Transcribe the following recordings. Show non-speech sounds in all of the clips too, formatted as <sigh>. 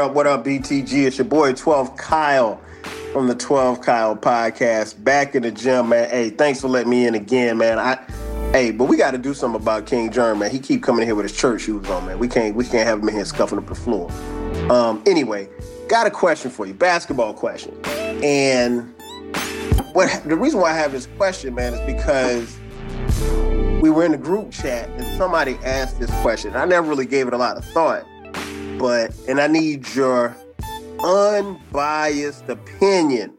up, what up, BTG? It's your boy 12 Kyle from the 12 Kyle podcast. Back in the gym, man. Hey, thanks for letting me in again, man. I hey, but we got to do something about King Germ, man. He keep coming in here with his church shoes on, man. We can't we can't have him in here scuffing up the floor. Um, anyway, got a question for you, basketball question. And what the reason why I have this question, man, is because we were in the group chat and somebody asked this question. I never really gave it a lot of thought, but and I need your unbiased opinion,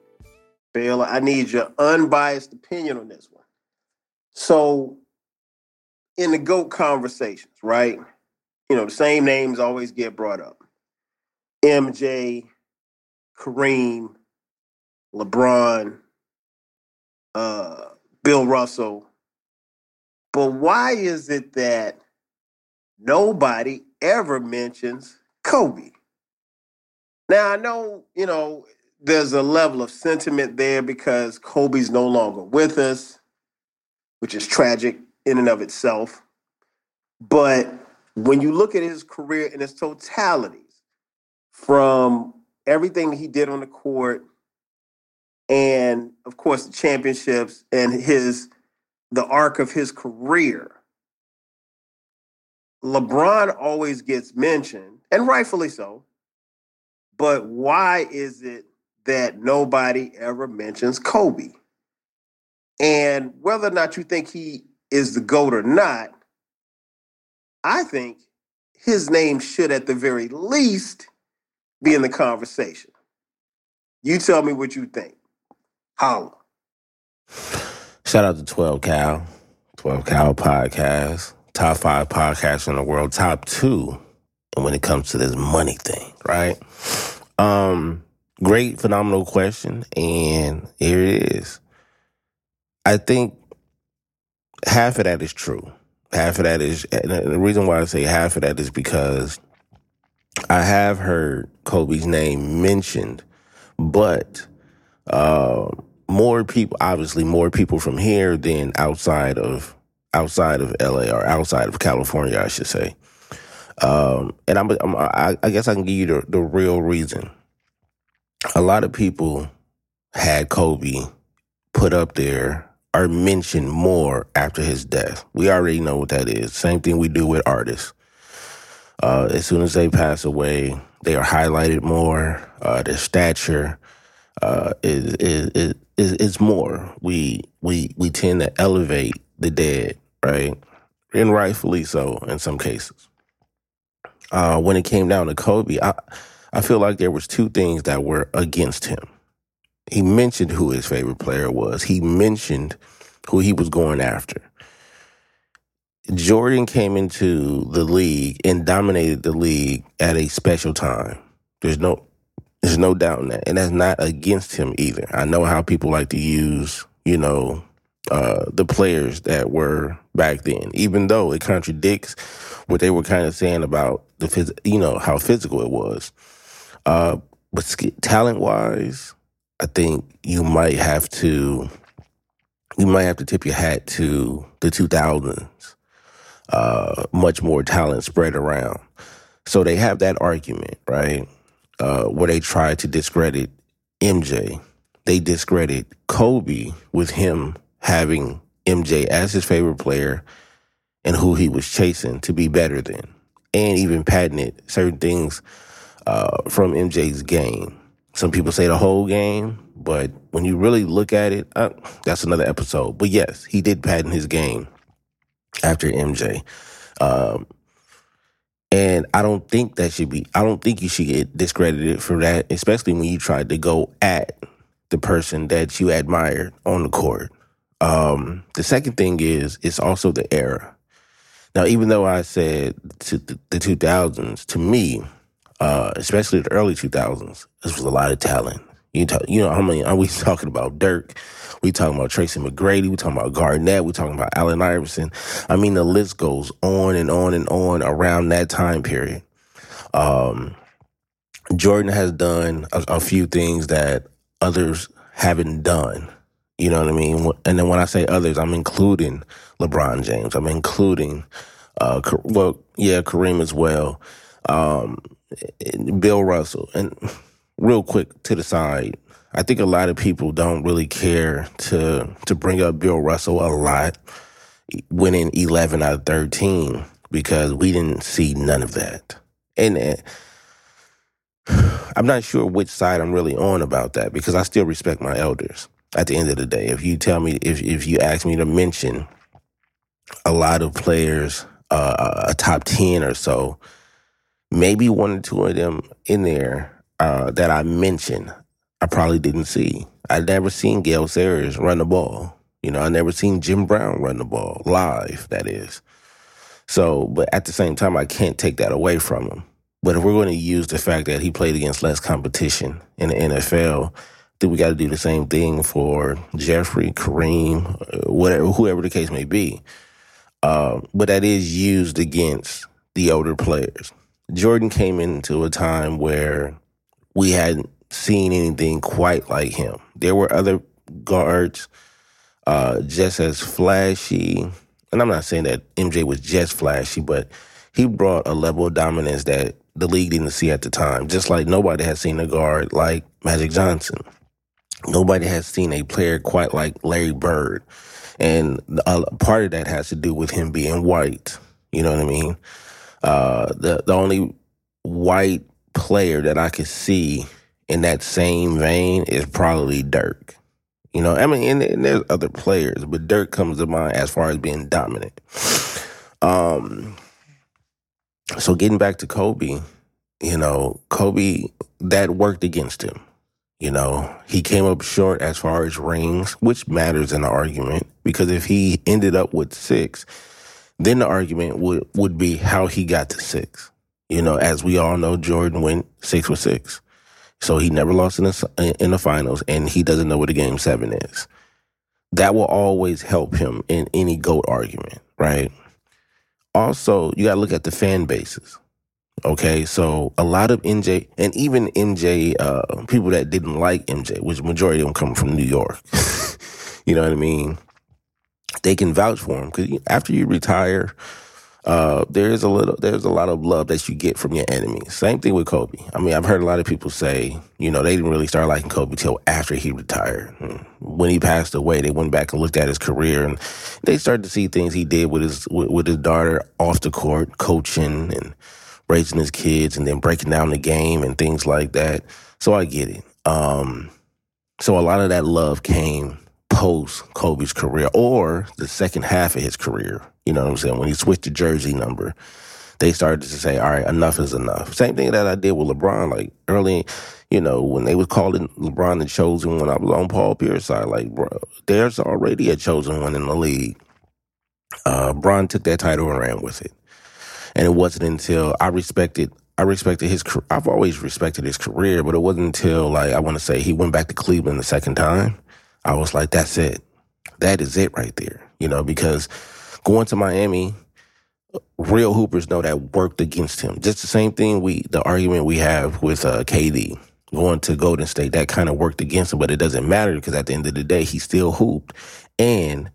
Bill. I need your unbiased opinion on this one. So, in the GOAT conversations, right? You know, the same names always get brought up MJ, Kareem, LeBron, uh, Bill Russell. But why is it that nobody ever mentions Kobe? Now, I know, you know, there's a level of sentiment there because Kobe's no longer with us, which is tragic in and of itself. But when you look at his career in its totalities, from everything he did on the court, and of course the championships and his the arc of his career, LeBron always gets mentioned, and rightfully so. But why is it that nobody ever mentions Kobe? And whether or not you think he is the GOAT or not, I think his name should, at the very least, be in the conversation. You tell me what you think. Holla. Shout out to 12 Cal, 12 Cal podcast, top five podcasts in the world, top two. And when it comes to this money thing, right? Um, great, phenomenal question. And here it is. I think half of that is true. Half of that is, and the reason why I say half of that is because I have heard Kobe's name mentioned, but uh, more people, obviously, more people from here than outside of outside of LA or outside of California, I should say. Um, and I'm, I'm I, I guess I can give you the, the real reason. A lot of people had Kobe put up there or mentioned more after his death. We already know what that is. Same thing we do with artists. Uh, as soon as they pass away, they are highlighted more. Uh, their stature uh, is, is is is more. We we we tend to elevate the dead, right, and rightfully so in some cases. Uh, when it came down to Kobe, I I feel like there was two things that were against him. He mentioned who his favorite player was. He mentioned who he was going after. Jordan came into the league and dominated the league at a special time. There's no there's no doubt in that. And that's not against him either. I know how people like to use, you know, uh, the players that were back then, even though it contradicts what they were kind of saying about the phys- you know, how physical it was. Uh, but talent wise, I think you might have to, you might have to tip your hat to the 2000s uh, much more talent spread around. So they have that argument, right? Uh, where they try to discredit MJ. They discredit Kobe with him having MJ as his favorite player and who he was chasing to be better than, and even patented certain things uh, from MJ's game. Some people say the whole game, but when you really look at it, uh, that's another episode. But yes, he did patent his game after MJ. Um, and I don't think that should be, I don't think you should get discredited for that, especially when you tried to go at the person that you admired on the court. Um, the second thing is, it's also the era. Now, even though I said to the, the 2000s, to me, uh, especially the early 2000s, this was a lot of talent. You, talk, you know, how many are we <laughs> talking about? Dirk, we talking about Tracy McGrady. We talking about Garnett. We talking about Allen Iverson. I mean, the list goes on and on and on around that time period. Um, Jordan has done a, a few things that others haven't done. You know what I mean? And then when I say others, I'm including LeBron James. I'm including, uh, well, yeah, Kareem as well. Um, Bill Russell, and <laughs> real quick to the side, I think a lot of people don't really care to to bring up Bill Russell a lot, winning eleven out of thirteen because we didn't see none of that, and. Uh, <sighs> I'm not sure which side I'm really on about that because I still respect my elders. At the end of the day, if you tell me, if if you ask me to mention a lot of players, uh, a top ten or so, maybe one or two of them in there uh, that I mentioned, I probably didn't see. I'd never seen Gale Sayers run the ball. You know, I never seen Jim Brown run the ball live. That is. So, but at the same time, I can't take that away from him. But if we're going to use the fact that he played against less competition in the NFL, then we got to do the same thing for Jeffrey, Kareem, uh, whatever, whoever the case may be. Uh, but that is used against the older players. Jordan came into a time where we hadn't seen anything quite like him. There were other guards uh, just as flashy, and I'm not saying that MJ was just flashy, but he brought a level of dominance that the league didn't see at the time. Just like nobody had seen a guard like Magic Johnson. Nobody has seen a player quite like Larry Bird. And a part of that has to do with him being white. You know what I mean? Uh, the the only white player that I could see in that same vein is probably Dirk. You know, I mean, and, and, there's other players, but Dirk comes to mind as far as being dominant. Um, so getting back to Kobe, you know, Kobe that worked against him. You know, he came up short as far as rings, which matters in the argument because if he ended up with six, then the argument would would be how he got to six. You know, as we all know, Jordan went six with six, so he never lost in the in the finals, and he doesn't know what a game seven is. That will always help him in any goat argument, right? also you got to look at the fan bases. Okay, so a lot of MJ and even MJ uh, people that didn't like MJ, which majority of them come from New York. <laughs> you know what I mean? They can vouch for him because after you retire, uh, there is a little, there's a lot of love that you get from your enemies. Same thing with Kobe. I mean, I've heard a lot of people say, you know, they didn't really start liking Kobe till after he retired. When he passed away, they went back and looked at his career, and they started to see things he did with his with, with his daughter off the court, coaching and raising his kids, and then breaking down the game and things like that. So I get it. Um, so a lot of that love came post Kobe's career or the second half of his career. You know what I'm saying? When he switched the jersey number, they started to say, all right, enough is enough. Same thing that I did with LeBron, like early, you know, when they was calling LeBron the chosen one, I was on Paul Pierce side, like, bro, there's already a chosen one in the league. Uh, Bron took that title and ran with it. And it wasn't until I respected I respected his. I've always respected his career, but it wasn't until like I want to say he went back to Cleveland the second time. I was like, that's it. That is it right there. You know, because going to Miami, real hoopers know that worked against him. Just the same thing we, the argument we have with uh, KD going to Golden State, that kind of worked against him, but it doesn't matter because at the end of the day, he still hooped. And,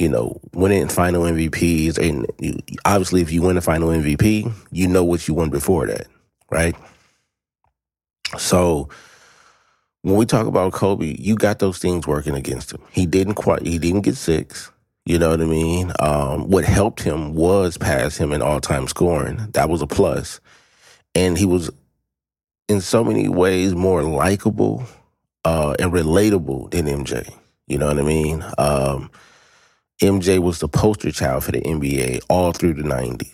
you know, winning final MVPs, and you, obviously, if you win the final MVP, you know what you won before that, right? So, when we talk about Kobe, you got those things working against him. He didn't quite, he didn't get six. You know what I mean? Um, what helped him was pass him in all time scoring. That was a plus. And he was, in so many ways, more likable uh, and relatable than MJ. You know what I mean? Um, MJ was the poster child for the NBA all through the 90s,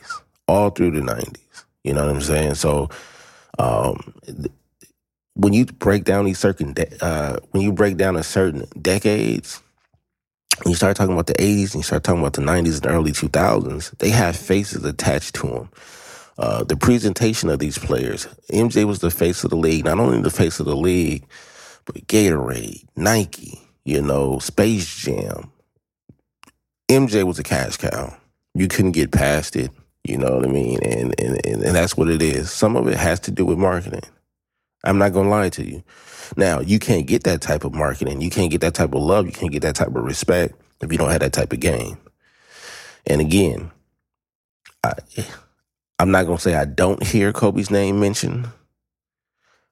all through the 90s. You know what I'm saying? So, um, when you break down these certain, de- uh, when you break down a certain decades, you start talking about the 80s and you start talking about the 90s and early 2000s, they have faces attached to them. Uh, the presentation of these players, MJ was the face of the league, not only the face of the league, but Gatorade, Nike, you know, Space Jam. MJ was a cash cow. You couldn't get past it. You know what I mean? And, and, and, and that's what it is. Some of it has to do with marketing. I'm not to lie to you. Now, you can't get that type of marketing. You can't get that type of love. You can't get that type of respect if you don't have that type of game. And again, I, I'm not gonna say I don't hear Kobe's name mentioned,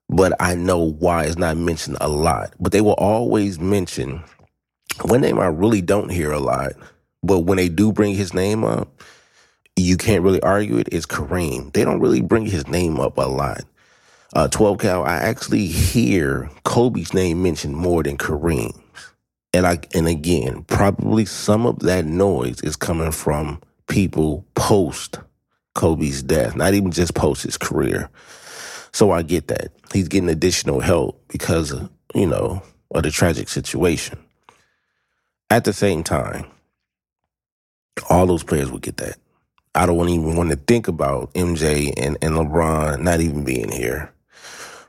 but I know why it's not mentioned a lot. But they will always mention one name I really don't hear a lot, but when they do bring his name up, you can't really argue it, is Kareem. They don't really bring his name up a lot. Uh, 12 Cal, I actually hear Kobe's name mentioned more than Kareem's. And I and again, probably some of that noise is coming from people post Kobe's death, not even just post his career. So I get that. He's getting additional help because of, you know, of the tragic situation. At the same time, all those players would get that. I don't even want to think about MJ and, and LeBron not even being here.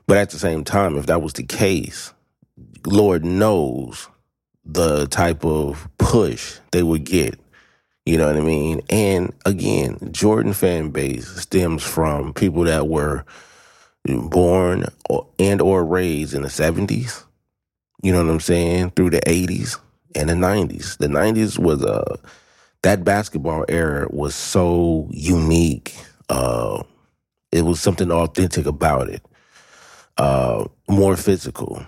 But at the same time, if that was the case, Lord knows the type of push they would get. You know what I mean? And again, Jordan fan base stems from people that were born and or raised in the 70s. You know what I'm saying? Through the 80s and the 90s. The 90s was a that basketball era was so unique. Uh, it was something authentic about it. Uh, more physical,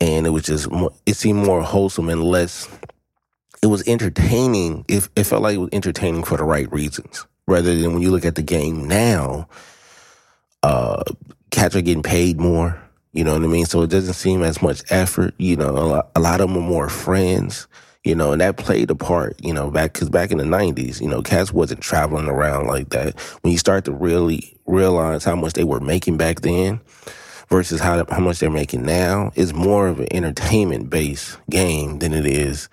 and it was just more, it seemed more wholesome and less. It was entertaining. It, it felt like it was entertaining for the right reasons, rather than when you look at the game now. Uh, cats are getting paid more. You know what I mean? So it doesn't seem as much effort. You know, a lot, a lot of them are more friends you know, and that played a part, you know, back, cause back in the nineties, you know, cats wasn't traveling around like that. When you start to really realize how much they were making back then versus how, how much they're making now, it's more of an entertainment based game than it is,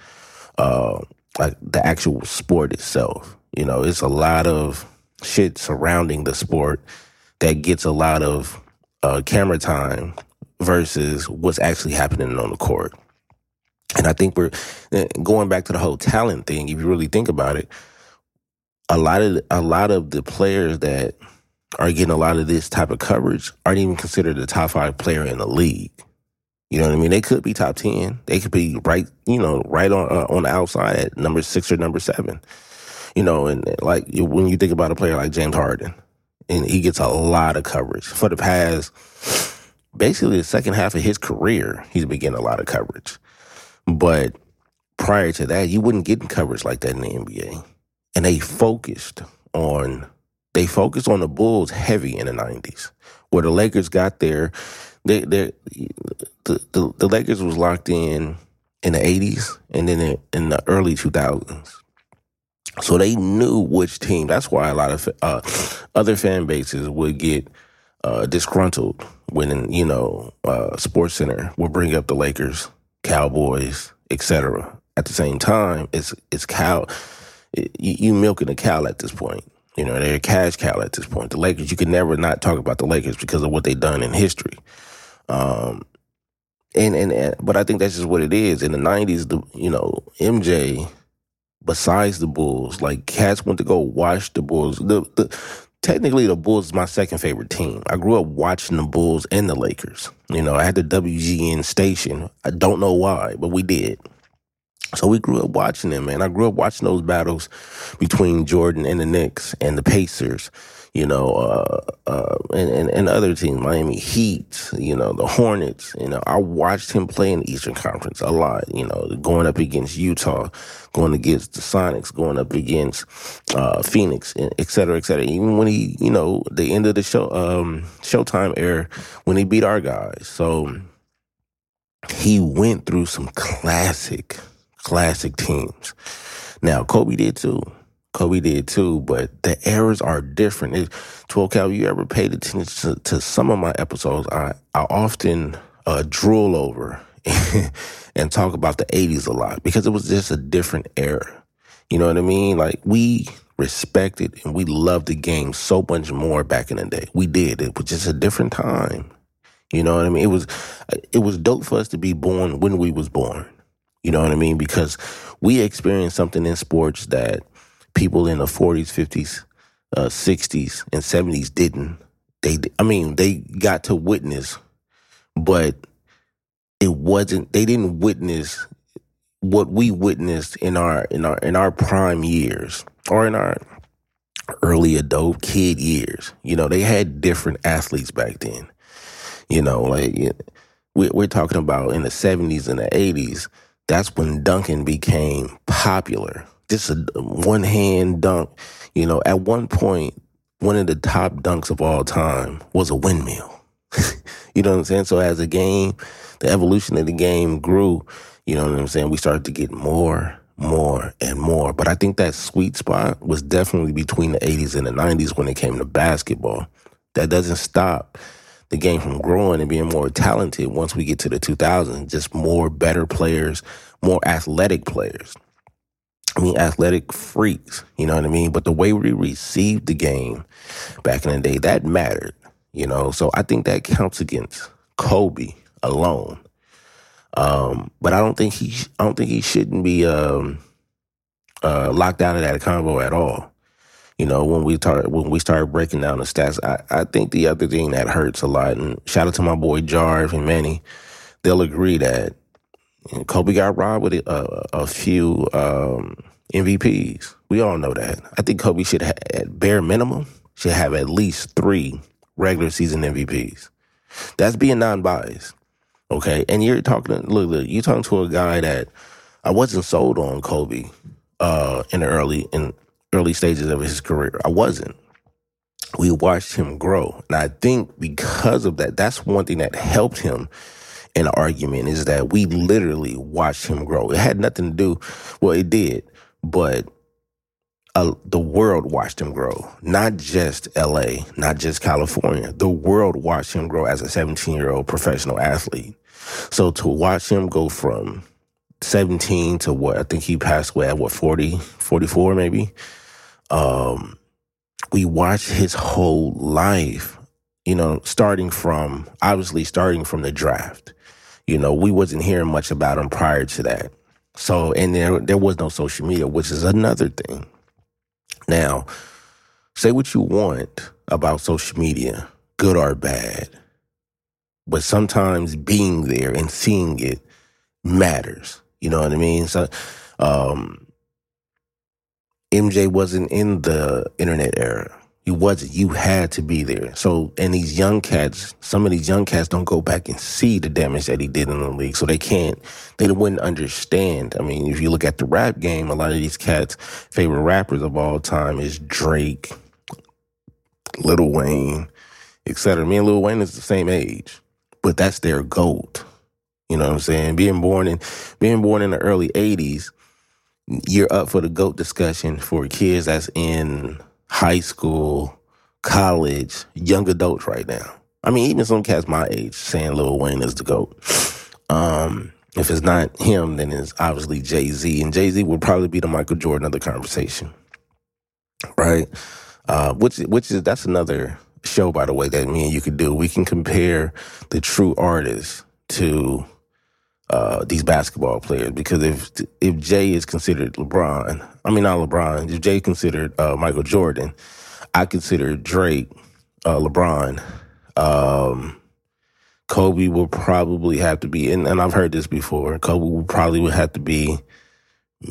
uh, like the actual sport itself. You know, it's a lot of shit surrounding the sport that gets a lot of, uh, camera time versus what's actually happening on the court. And I think we're eh, going back to the whole talent thing. If you really think about it, a lot of a lot of the players that are getting a lot of this type of coverage aren't even considered a top five player in the league. You know what I mean? They could be top ten. They could be right, you know, right on uh, on the outside at number six or number seven. You know, and like when you think about a player like James Harden, and he gets a lot of coverage for the past, basically the second half of his career, he's been getting a lot of coverage. But prior to that, you wouldn't get coverage like that in the NBA. And they focused on they focused on the Bulls heavy in the nineties. Where the Lakers got there, they they the, the, the Lakers was locked in in the eighties and then in, the early two thousands. So they knew which team. That's why a lot of uh, other fan bases would get uh, disgruntled when in, you know uh, Sports Center would bring up the Lakers Cowboys, etc. At the same time, it's it's cow. It, you, milking a cow at this point. You know, they're a cash cow at this point. The Lakers, you can never not talk about the Lakers because of what they've done in history. Um, and, and, and but I think that's just what it is. In the '90s, the you know MJ, besides the Bulls, like cats went to go watch the Bulls. The the technically the Bulls is my second favorite team. I grew up watching the Bulls and the Lakers. You know, I had the WGN station. I don't know why, but we did. So we grew up watching them, man. I grew up watching those battles between Jordan and the Knicks and the Pacers you know, uh, uh, and, and, and other teams, Miami Heat, you know, the Hornets. You know, I watched him play in the Eastern Conference a lot. You know, going up against Utah, going against the Sonics, going up against uh, Phoenix, et cetera, et cetera. Even when he, you know, the end of the show, um, Showtime era, when he beat our guys. So he went through some classic, classic teams. Now Kobe did too. Kobe did too, but the eras are different. It, 12 Cal, you ever paid attention to, to, some of my episodes? I, I often uh, drool over <laughs> and talk about the 80s a lot because it was just a different era. You know what I mean? Like we respected and we loved the game so much more back in the day. We did. It was just a different time. You know what I mean? It was it was dope for us to be born when we was born. You know what I mean? Because we experienced something in sports that people in the 40s, 50s, uh, 60s, and 70s didn't. They, I mean, they got to witness, but it wasn't. They didn't witness what we witnessed in our in our in our prime years or in our early adult kid years. You know, they had different athletes back then. You know, like we're talking about in the 70s and the 80s. That's when dunking became popular. Just a one hand dunk. You know, at one point, one of the top dunks of all time was a windmill. <laughs> you know what I'm saying? So as the game, the evolution of the game grew, you know what I'm saying? We started to get more more and more. But I think that sweet spot was definitely between the 80s and the 90s when it came to basketball. That doesn't stop the game from growing and being more talented once we get to the 2000s. Just more better players, more athletic players. I mean, athletic freaks, you know what I mean? But the way we received the game back in the day, that mattered, you know? So I think that counts against Kobe alone. Um, but I don't think he, I don't think he shouldn't be um, uh, locked out of that combo at all. You know, when we start when we started breaking down the stats, I, I think the other thing that hurts a lot, and shout out to my boy Jarv and Manny, they'll agree that Kobe got robbed with a, a few um, MVPs. We all know that. I think Kobe should, have, at bare minimum, should have at least three regular season MVPs. That's being non-biased. Okay, and you're talking. Look, look, you're talking to a guy that I wasn't sold on Kobe uh, in the early in early stages of his career. I wasn't. We watched him grow, and I think because of that, that's one thing that helped him the argument is that we literally watched him grow. It had nothing to do. Well, it did, but uh, the world watched him grow, not just LA, not just California. The world watched him grow as a 17 year old professional athlete. So to watch him go from 17 to what I think he passed away at what 40, 44 maybe. Um, we watched his whole life, you know, starting from obviously starting from the draft. You know, we wasn't hearing much about him prior to that. So, and there there was no social media, which is another thing. Now, say what you want about social media, good or bad, but sometimes being there and seeing it matters. You know what I mean? So, um, MJ wasn't in the internet era. He wasn't. You had to be there. So, and these young cats, some of these young cats don't go back and see the damage that he did in the league. So they can't, they wouldn't understand. I mean, if you look at the rap game, a lot of these cats' favorite rappers of all time is Drake, Lil Wayne, etc. Me and Lil Wayne is the same age, but that's their goat. You know what I'm saying? Being born in, being born in the early 80s, you're up for the GOAT discussion for kids that's in high school, college, young adults right now. I mean, even some cats my age saying Lil Wayne is the GOAT. Um, if it's not him, then it's obviously Jay Z. And Jay Z will probably be the Michael Jordan of the conversation. Right? Uh, which which is that's another show, by the way, that me and you could do. We can compare the true artists to uh, these basketball players because if if Jay is considered LeBron, I mean not LeBron, if Jay considered uh, Michael Jordan, I consider Drake uh, LeBron. Um, Kobe will probably have to be, and, and I've heard this before. Kobe will probably would have to be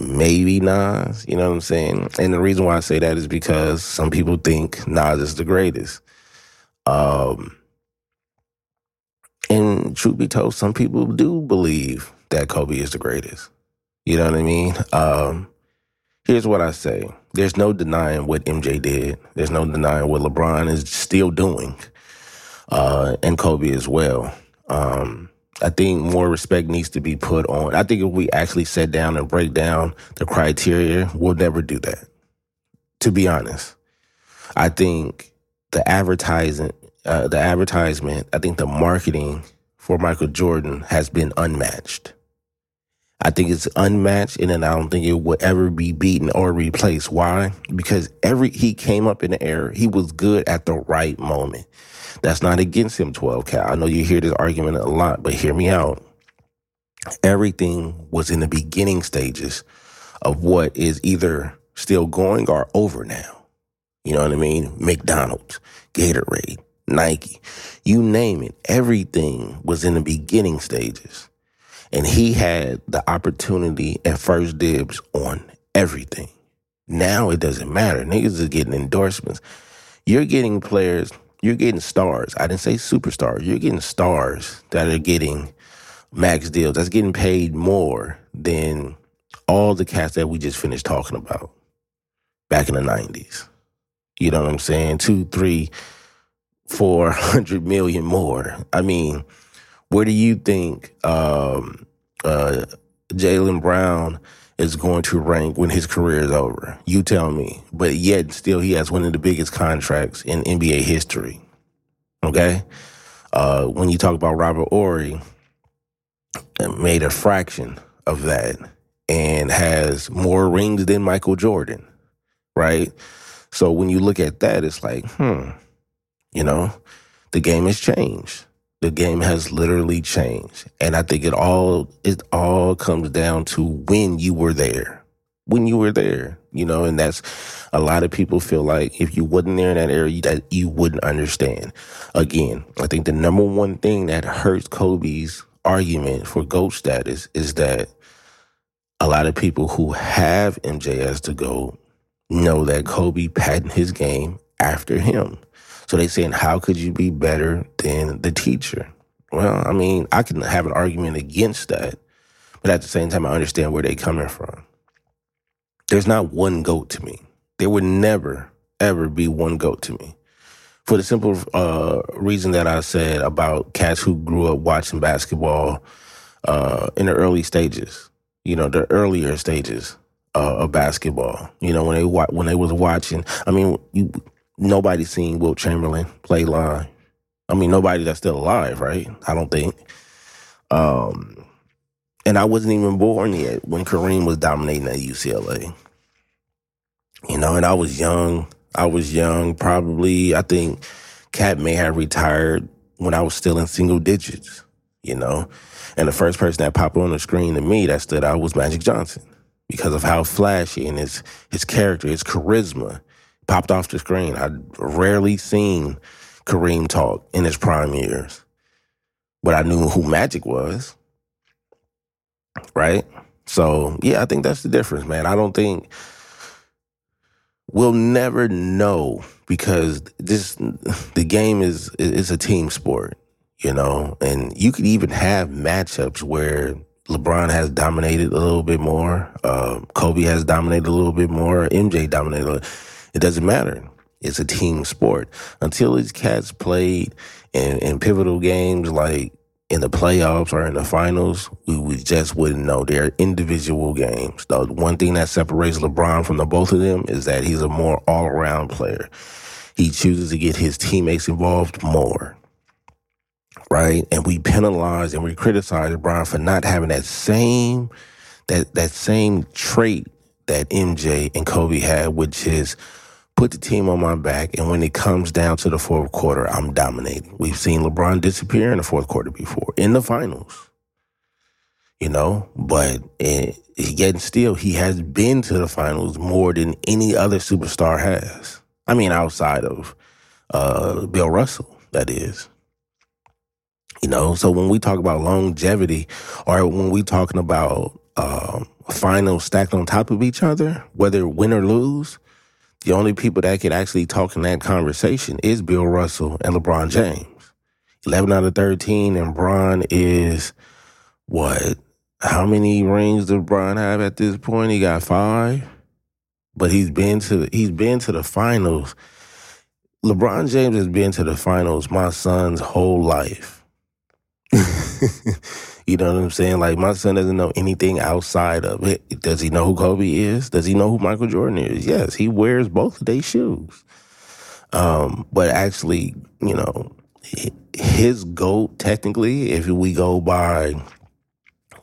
maybe Nas. You know what I'm saying? And the reason why I say that is because some people think Nas is the greatest. Um, and truth be told, some people do believe that Kobe is the greatest. You know what I mean? Um, here's what I say. There's no denying what MJ did. There's no denying what LeBron is still doing. Uh, and Kobe as well. Um, I think more respect needs to be put on. I think if we actually sit down and break down the criteria, we'll never do that. To be honest, I think the advertising uh, the advertisement, I think the marketing for Michael Jordan has been unmatched. I think it's unmatched, and then I don't think it will ever be beaten or replaced. Why? Because every he came up in the air, he was good at the right moment. That's not against him, 12 cal. I know you hear this argument a lot, but hear me out. Everything was in the beginning stages of what is either still going or over now. You know what I mean? McDonald's, Gatorade, Nike, you name it. Everything was in the beginning stages. And he had the opportunity at first dibs on everything. Now it doesn't matter. Niggas is getting endorsements. You're getting players, you're getting stars. I didn't say superstars. You're getting stars that are getting max deals. That's getting paid more than all the cats that we just finished talking about back in the 90s. You know what I'm saying? Two, three, four hundred million more. I mean, where do you think um, uh, Jaylen Brown is going to rank when his career is over? You tell me. But yet, still, he has one of the biggest contracts in NBA history. Okay? Uh, when you talk about Robert Horry, made a fraction of that and has more rings than Michael Jordan, right? So when you look at that, it's like, hmm, you know, the game has changed. The game has literally changed. And I think it all it all comes down to when you were there. When you were there, you know, and that's a lot of people feel like if you wasn't there in that area, that you wouldn't understand. Again, I think the number one thing that hurts Kobe's argument for GOAT status is that a lot of people who have MJ as the GOAT know that Kobe patented his game after him. So they saying, how could you be better than the teacher? Well, I mean, I can have an argument against that, but at the same time, I understand where they're coming from. There's not one goat to me. There would never, ever be one goat to me. For the simple uh, reason that I said about cats who grew up watching basketball uh, in the early stages, you know, the earlier stages uh, of basketball. You know, when they when they was watching, I mean, you nobody seen Wilt Chamberlain play live. I mean, nobody that's still alive, right? I don't think. Um, and I wasn't even born yet when Kareem was dominating at UCLA. You know, and I was young. I was young, probably. I think Cat may have retired when I was still in single digits. You know, and the first person that popped on the screen to me that stood out was Magic Johnson because of how flashy and his his character, his charisma popped off the screen. I'd rarely seen Kareem talk in his prime years, but I knew who Magic was. Right? So, yeah, I think that's the difference, man. I don't think we'll never know because this the game is is a team sport, you know, and you could even have matchups where LeBron has dominated a little bit more, uh, Kobe has dominated a little bit more, MJ dominated. It doesn't matter. It's a team sport. Until these cats played in, in pivotal games like in the playoffs or in the finals, we, we just wouldn't know. They're individual games. The one thing that separates LeBron from the both of them is that he's a more all around player. He chooses to get his teammates involved more. Right? And we penalize and we criticize LeBron for not having that same that that same trait that MJ and Kobe had, which is put the team on my back, and when it comes down to the fourth quarter, I'm dominating. We've seen LeBron disappear in the fourth quarter before, in the finals, you know, but it, yet still, he has been to the finals more than any other superstar has. I mean, outside of uh, Bill Russell, that is. You know, so when we talk about longevity, or when we talking about um, finals stacked on top of each other, whether win or lose, the only people that could actually talk in that conversation is Bill Russell and LeBron James. 11 out of 13, and Bron is what? How many rings does Bron have at this point? He got five, but he's been to the, he's been to the finals. LeBron James has been to the finals my son's whole life. <laughs> You know what I'm saying? Like my son doesn't know anything outside of it. Does he know who Kobe is? Does he know who Michael Jordan is? Yes, he wears both of their shoes. Um, but actually, you know, his goat technically, if we go by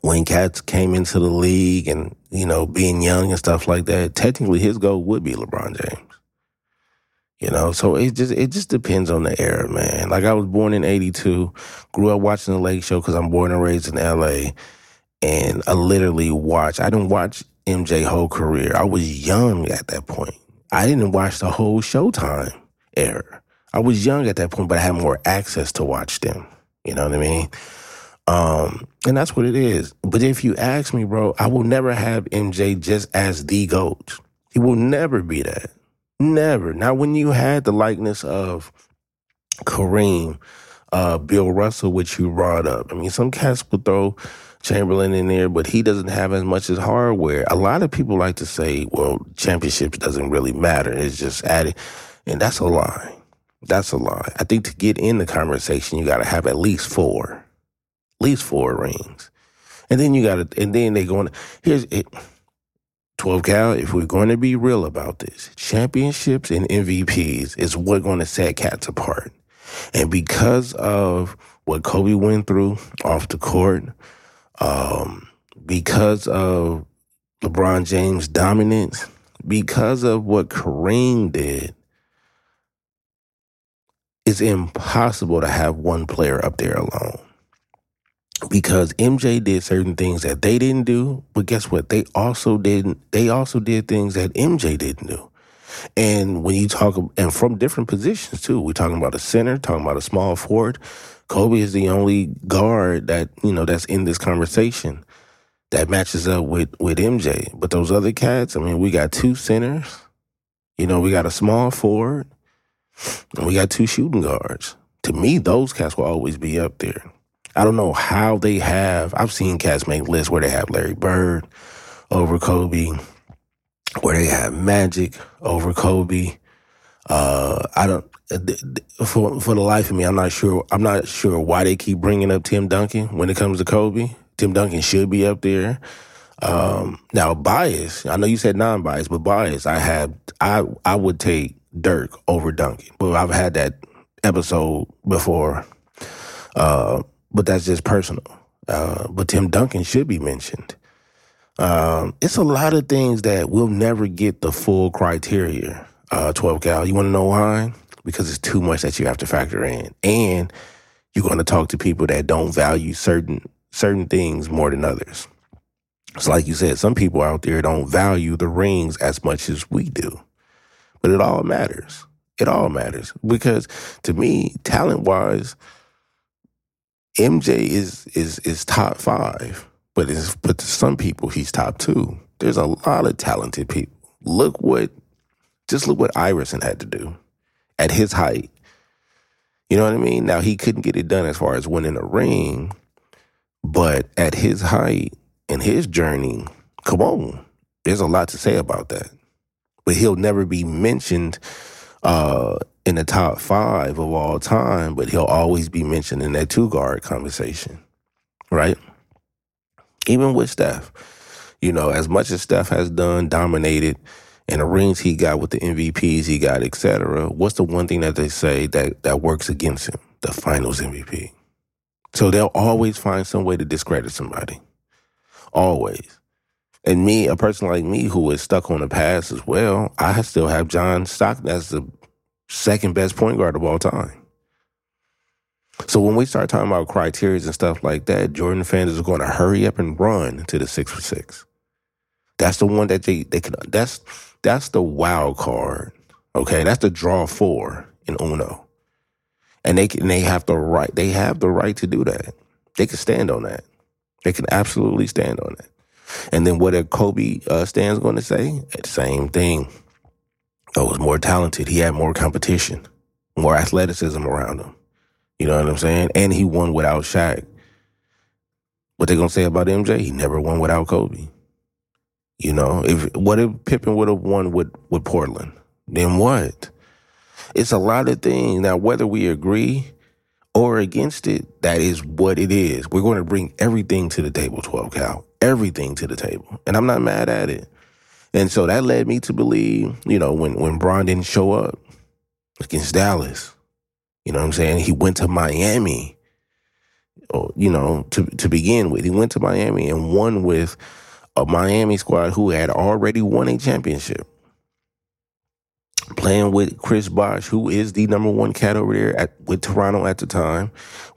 when cats came into the league and you know being young and stuff like that, technically his goat would be LeBron James. You know, so it just it just depends on the era, man. Like I was born in '82, grew up watching the Lake Show because I'm born and raised in LA, and I literally watched. I didn't watch MJ whole career. I was young at that point. I didn't watch the whole Showtime era. I was young at that point, but I had more access to watch them. You know what I mean? Um, and that's what it is. But if you ask me, bro, I will never have MJ just as the GOAT. He will never be that. Never. Now, when you had the likeness of Kareem, uh, Bill Russell, which you brought up, I mean, some cats will throw Chamberlain in there, but he doesn't have as much as hardware. A lot of people like to say, well, championships doesn't really matter. It's just added. And that's a lie. That's a lie. I think to get in the conversation, you got to have at least four, at least four rings. And then you got to, and then they going, here's it. 12 cal, if we're going to be real about this, championships and MVPs is what going to set cats apart. And because of what Kobe went through off the court, um, because of LeBron James' dominance, because of what Kareem did, it's impossible to have one player up there alone. Because MJ did certain things that they didn't do, but guess what? They also didn't. They also did things that MJ didn't do. And when you talk, and from different positions too, we're talking about a center, talking about a small forward, Kobe is the only guard that you know that's in this conversation that matches up with with MJ. But those other cats, I mean, we got two centers. You know, we got a small forward, and we got two shooting guards. To me, those cats will always be up there. I don't know how they have. I've seen cats make lists where they have Larry Bird over Kobe, where they have Magic over Kobe. Uh, I don't for for the life of me, I'm not sure. I'm not sure why they keep bringing up Tim Duncan when it comes to Kobe. Tim Duncan should be up there. Um, now, bias. I know you said non-bias, but bias. I have. I I would take Dirk over Duncan, but I've had that episode before. Uh, but that's just personal. Uh, but Tim Duncan should be mentioned. Um, it's a lot of things that we'll never get the full criteria. Uh, 12 cal. You want to know why? because it's too much that you have to factor in. And you're going to talk to people that don't value certain certain things more than others. It's like you said, some people out there don't value the rings as much as we do. But it all matters. It all matters. Because to me, talent wise, MJ is is is top five. But is but to some people he's top two. There's a lot of talented people. Look what just look what Iverson had to do at his height. You know what I mean? Now he couldn't get it done as far as winning a ring, but at his height and his journey, come on, there's a lot to say about that. But he'll never be mentioned uh, in the top five of all time, but he'll always be mentioned in that two guard conversation, right? Even with Steph, you know, as much as Steph has done, dominated, and the rings he got with the MVPs he got, etc. What's the one thing that they say that that works against him? The Finals MVP. So they'll always find some way to discredit somebody. Always. And me, a person like me who is stuck on the past as well, I still have John Stockton as the second best point guard of all time. So when we start talking about criteria and stuff like that, Jordan fans are going to hurry up and run to the six for six. That's the one that they they can. That's that's the wild card. Okay, that's the draw four in Uno, and they can they have the right. They have the right to do that. They can stand on that. They can absolutely stand on that. And then what a Kobe uh, stands going to say? Same thing. Oh, was more talented. He had more competition, more athleticism around him. You know what I'm saying? And he won without Shaq. What they gonna say about MJ? He never won without Kobe. You know, if what if Pippen would have won with, with Portland? Then what? It's a lot of things. Now, whether we agree or against it, that is what it is. We're going to bring everything to the table, 12 cal. Everything to the table. And I'm not mad at it. And so that led me to believe, you know, when, when Bron didn't show up against Dallas, you know what I'm saying? He went to Miami, or, you know, to, to begin with. He went to Miami and won with a Miami squad who had already won a championship. Playing with Chris Bosh, who is the number one cat over there at, with Toronto at the time.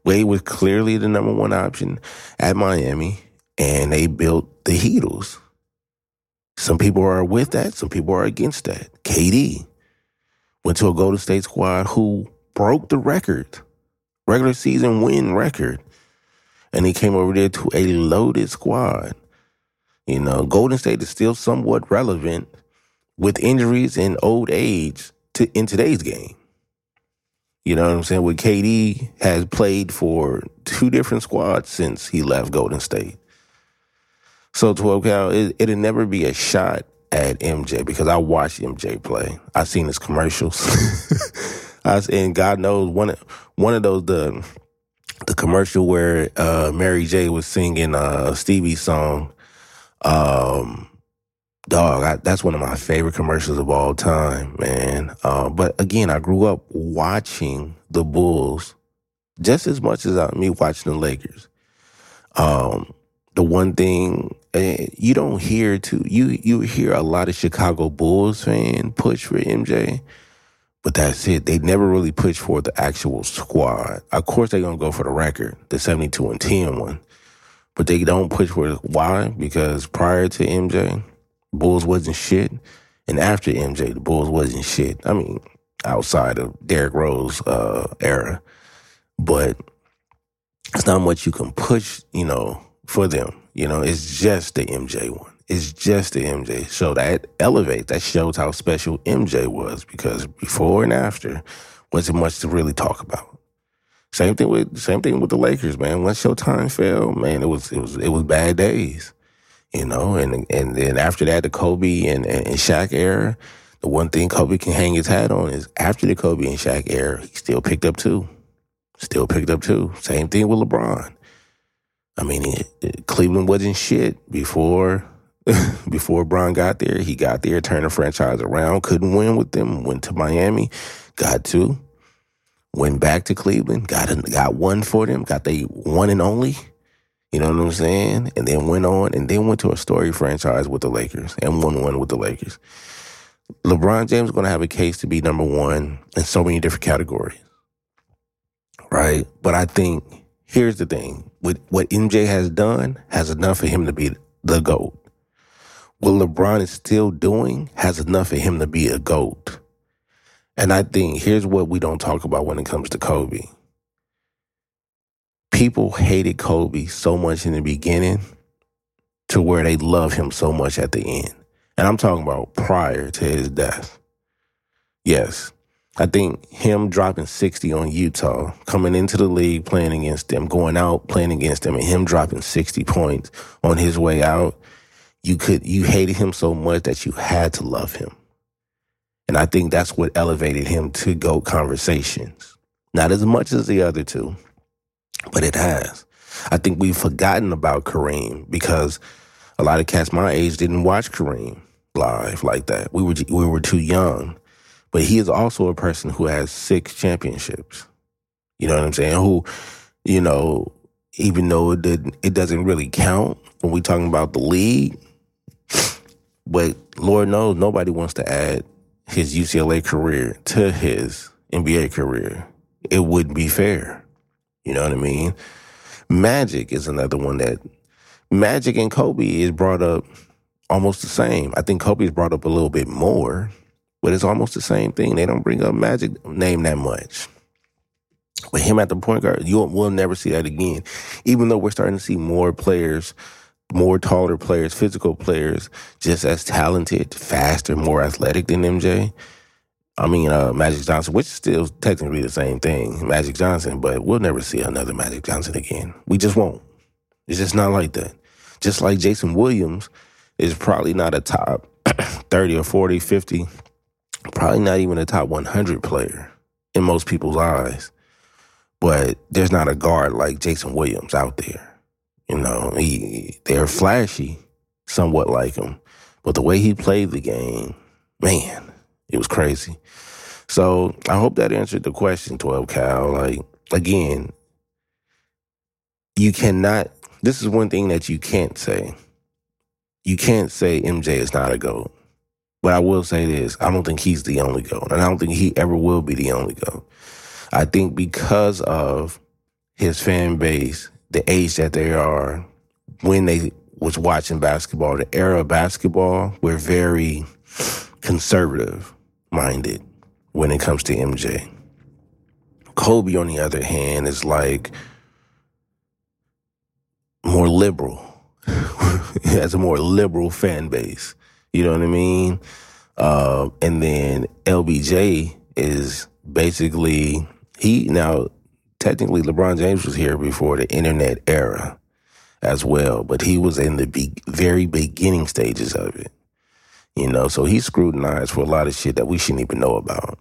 Wade was clearly the number one option at Miami, and they built the Heatles. Some people are with that, some people are against that. KD went to a Golden State squad who broke the record, regular season win record, and he came over there to a loaded squad you know, Golden State is still somewhat relevant, with injuries and old age to in today's game. You know what I'm saying? With KD has played for two different squads since he left Golden State. So 12 cal, it, it'll never be a shot at MJ because I watched MJ play. I seen his commercials. <laughs> I and God knows one one of those the the commercial where uh, Mary J was singing uh, Stevie's song. Um, dog, I, that's one of my favorite commercials of all time, man. Uh, but again, I grew up watching the Bulls just as much as I, me watching the Lakers. Um, the one thing uh, you don't hear too, you you hear a lot of Chicago Bulls fan push for MJ, but that's it. They never really push for the actual squad. Of course, they're gonna go for the record, the seventy-two and 10 one, but they don't push for. Why? Because prior to MJ, Bulls wasn't shit, and after MJ, the Bulls wasn't shit. I mean, outside of Derrick Rose uh, era, but it's not much you can push, you know, for them. You know, it's just the MJ one. It's just the MJ. So that elevates, that shows how special MJ was because before and after wasn't much to really talk about. Same thing with same thing with the Lakers, man. Once Showtime fell, man, it was it was it was bad days. You know, and and then after that the Kobe and, and, and Shaq era, the one thing Kobe can hang his hat on is after the Kobe and Shaq era, he still picked up two. Still picked up two. Same thing with LeBron. I mean, Cleveland wasn't shit before <laughs> before Bron got there. He got there, turned the franchise around, couldn't win with them. Went to Miami, got two. Went back to Cleveland, got a, got one for them, got the one and only. You know what I'm saying? And then went on and then went to a story franchise with the Lakers and won one with the Lakers. LeBron James is going to have a case to be number one in so many different categories, right? But I think here's the thing: with what MJ has done, has enough for him to be the goat. What LeBron is still doing has enough for him to be a goat. And I think here's what we don't talk about when it comes to Kobe. People hated Kobe so much in the beginning to where they love him so much at the end. And I'm talking about prior to his death. Yes. I think him dropping 60 on Utah, coming into the league playing against them, going out playing against them, and him dropping 60 points on his way out, you could you hated him so much that you had to love him. And I think that's what elevated him to GOAT conversations. Not as much as the other two, but it has. I think we've forgotten about Kareem because a lot of cats my age didn't watch Kareem live like that. We were we were too young. But he is also a person who has six championships. You know what I'm saying? Who, you know, even though it did, it doesn't really count when we talking about the league, but Lord knows nobody wants to add his UCLA career to his NBA career. It wouldn't be fair. You know what I mean? Magic is another one that Magic and Kobe is brought up almost the same. I think Kobe's brought up a little bit more but it's almost the same thing. They don't bring up Magic name that much. But him at the point guard, you will never see that again. Even though we're starting to see more players, more taller players, physical players, just as talented, faster, more athletic than MJ. I mean, uh, Magic Johnson, which is still technically the same thing, Magic Johnson, but we'll never see another Magic Johnson again. We just won't. It's just not like that. Just like Jason Williams is probably not a top <coughs> 30 or 40, 50 probably not even a top 100 player in most people's eyes. But there's not a guard like Jason Williams out there. You know, he they're flashy, somewhat like him, but the way he played the game, man, it was crazy. So I hope that answered the question, 12 Cal. Like again, you cannot. This is one thing that you can't say. You can't say MJ is not a goat. But I will say this I don't think he's the only GOAT. And I don't think he ever will be the only GOAT. I think because of his fan base, the age that they are, when they was watching basketball, the era of basketball, we're very conservative minded when it comes to MJ. Kobe, on the other hand, is like more liberal. <laughs> he has a more liberal fan base. You know what I mean? Uh, and then LBJ is basically he now technically LeBron James was here before the internet era as well, but he was in the be- very beginning stages of it. You know, so he scrutinized for a lot of shit that we shouldn't even know about.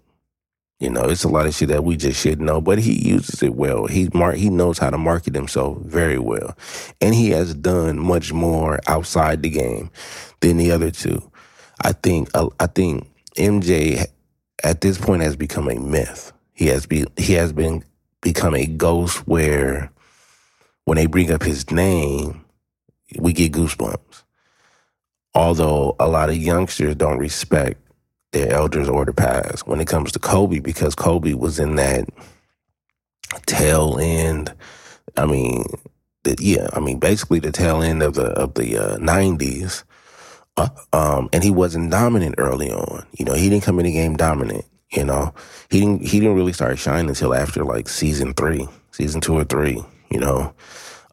You know, it's a lot of shit that we just shouldn't know, but he uses it well. He mar- he knows how to market himself very well, and he has done much more outside the game than the other two. I think uh, I think MJ at this point has become a myth. He has be he has been become a ghost where when they bring up his name, we get goosebumps. Although a lot of youngsters don't respect their elders or the past when it comes to Kobe because Kobe was in that tail end. I mean, the, yeah, I mean basically the tail end of the of the uh, '90s, uh, um, and he wasn't dominant early on. You know, he didn't come in the game dominant. You know, he didn't he didn't really start shining until after like season three, season two or three. You know,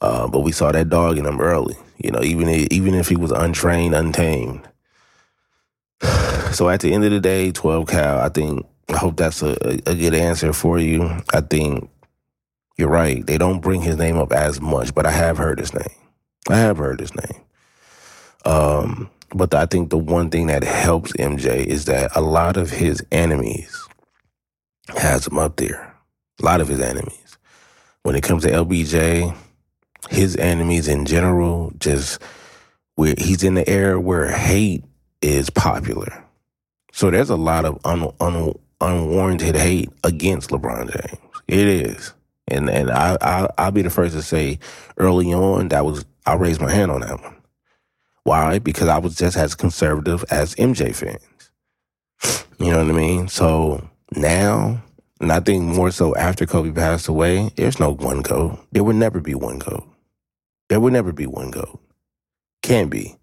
uh, but we saw that dog in him early. You know, even even if he was untrained, untamed. So at the end of the day, 12 Cal, I think, I hope that's a, a good answer for you. I think you're right. They don't bring his name up as much, but I have heard his name. I have heard his name. Um, but I think the one thing that helps MJ is that a lot of his enemies has him up there. A lot of his enemies. When it comes to LBJ, his enemies in general, just where he's in the era where hate is popular. So there's a lot of un, un, unwarranted hate against LeBron James. It is, and and I, I I'll be the first to say early on that was I raised my hand on that one. Why? Because I was just as conservative as MJ fans. You know what I mean? So now, and I think more so after Kobe passed away, there's no one goat. There would never be one goat. There would never be one goat. Can't be.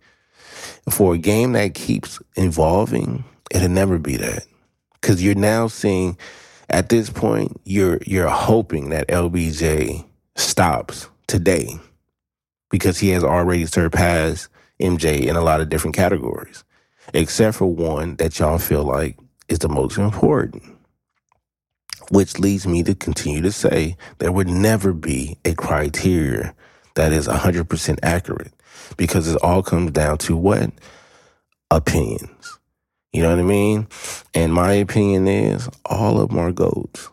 For a game that keeps evolving, it'll never be that. Cause you're now seeing at this point, you're you're hoping that LBJ stops today because he has already surpassed MJ in a lot of different categories, except for one that y'all feel like is the most important. Which leads me to continue to say there would never be a criteria that is 100% accurate because it all comes down to what? Opinions. You know what I mean? And my opinion is all of them are goats.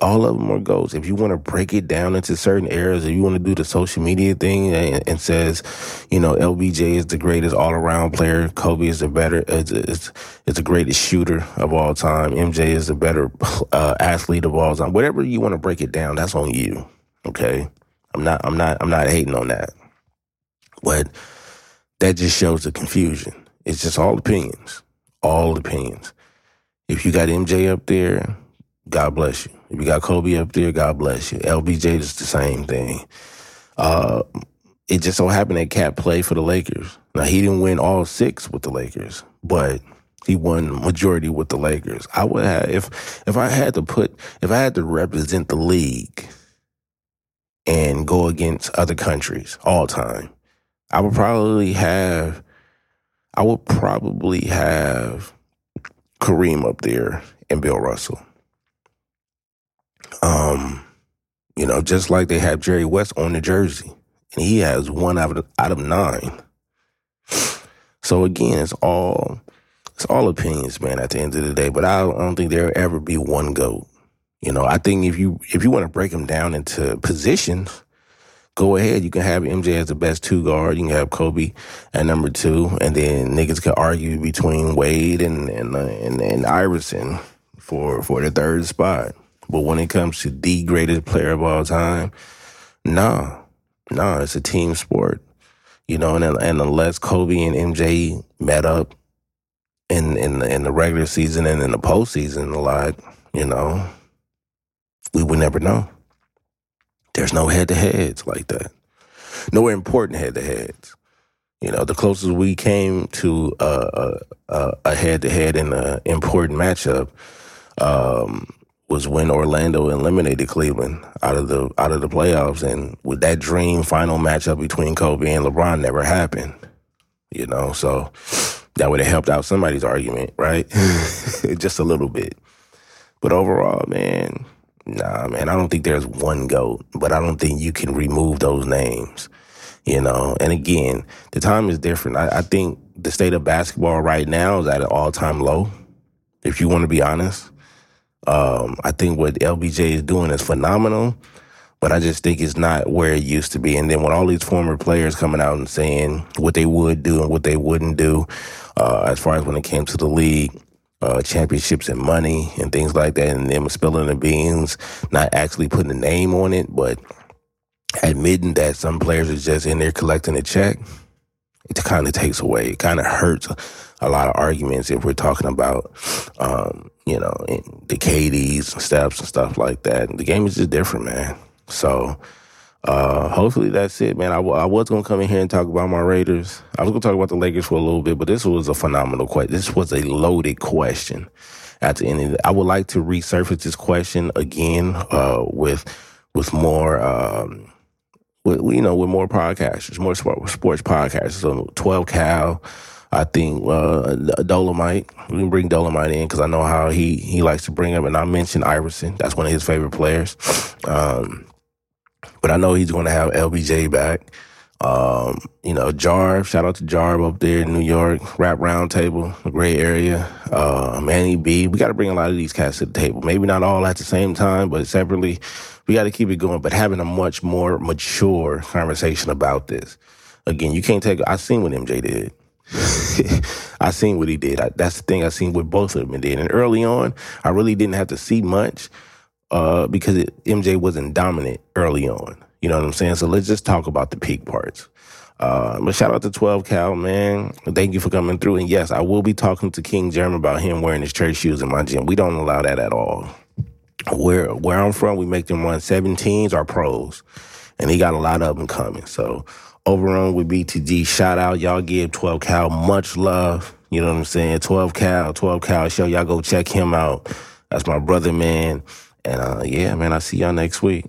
All of them are goats. If you want to break it down into certain areas, if you want to do the social media thing and, and says, you know, LBJ is the greatest all around player, Kobe is the better, is, is, is the greatest shooter of all time, MJ is the better <laughs> uh, athlete of all time. Whatever you want to break it down, that's on you. Okay, I'm not, I'm not, I'm not hating on that, but that just shows the confusion. It's just all opinions, all opinions. If you got MJ up there, God bless you. If you got Kobe up there, God bless you. LBJ is the same thing. Uh, it just so happened that Cat played for the Lakers. Now he didn't win all six with the Lakers, but he won majority with the Lakers. I would have if if I had to put if I had to represent the league and go against other countries all time, I would probably have I would probably have Kareem up there and Bill Russell. Um, you know, just like they have Jerry West on the jersey, and he has one out of out of nine. So again, it's all it's all opinions, man. At the end of the day, but I don't, think there'll ever be one goat. You know, I think if you if you want to break them down into positions, go ahead. You can have MJ as the best two guard. You can have Kobe at number two, and then niggas can argue between Wade and and uh, and, and Iverson for for the third spot. But when it comes to the greatest player of all time, nah, nah, it's a team sport. You know, and and unless Kobe and MJ met up in in the, in the regular season and in the postseason a lot, you know, we would never know. There's no head to heads like that. No important head to heads. You know, the closest we came to a head to head in an important matchup um, was when Orlando eliminated Cleveland out of the out of the playoffs, and with that dream final matchup between Kobe and LeBron never happened. You know, so That would have helped out somebody's argument, right? <laughs> Just a little bit. But overall, man, nah, man, I don't think there's one GOAT, but I don't think you can remove those names, you know? And again, the time is different. I, I think the state of basketball right now is at an all time low, if you want to be honest. Um, I think what LBJ is doing is phenomenal, but I just think it's not where it used to be. And then when all these former players coming out and saying what they would do and what they wouldn't do, uh, as far as when it came to the league, uh, championships and money and things like that, and them spilling the beans, not actually putting a name on it, but admitting that some players are just in there collecting a check, it kind of takes away. It kind of hurts a lot of arguments if we're talking about, um, you know, the KDs and steps and stuff like that. The game is just different, man. So uh, hopefully that's it, man. I, w- I was going to come in here and talk about my Raiders. I was going to talk about the Lakers for a little bit, but this was a phenomenal question. This was a loaded question at the end of it. I would like to resurface this question again uh, with with more, um, with, you know, with more podcasters, more sport, sports podcasters. So 12 Cal, I think uh, Dolomite. We can bring Dolomite in because I know how he he likes to bring up. And I mentioned Iverson. That's one of his favorite players. Um, but I know he's going to have LBJ back. Um, you know, Jarv, shout out to Jarv up there in New York, Rap Roundtable, a great area. Uh, Manny B. We got to bring a lot of these cats to the table. Maybe not all at the same time, but separately. We got to keep it going, but having a much more mature conversation about this. Again, you can't take, I seen what MJ did. <laughs> I seen what he did. I, that's the thing I seen what both of them did. And early on, I really didn't have to see much uh, because it, MJ wasn't dominant early on. You know what I'm saying? So let's just talk about the peak parts. Uh, but shout out to 12 Cal, man. Thank you for coming through. And yes, I will be talking to King Jeremy about him wearing his church shoes in my gym. We don't allow that at all. Where where I'm from, we make them run 17s or pros, and he got a lot of them coming. So Open Run with BTG, shout out y'all give 12 Cal much love. You know what I'm saying? 12 Cal, 12 Cal show. Y'all go check him out. That's my brother, man. And uh, yeah, man, I'll see y'all next week.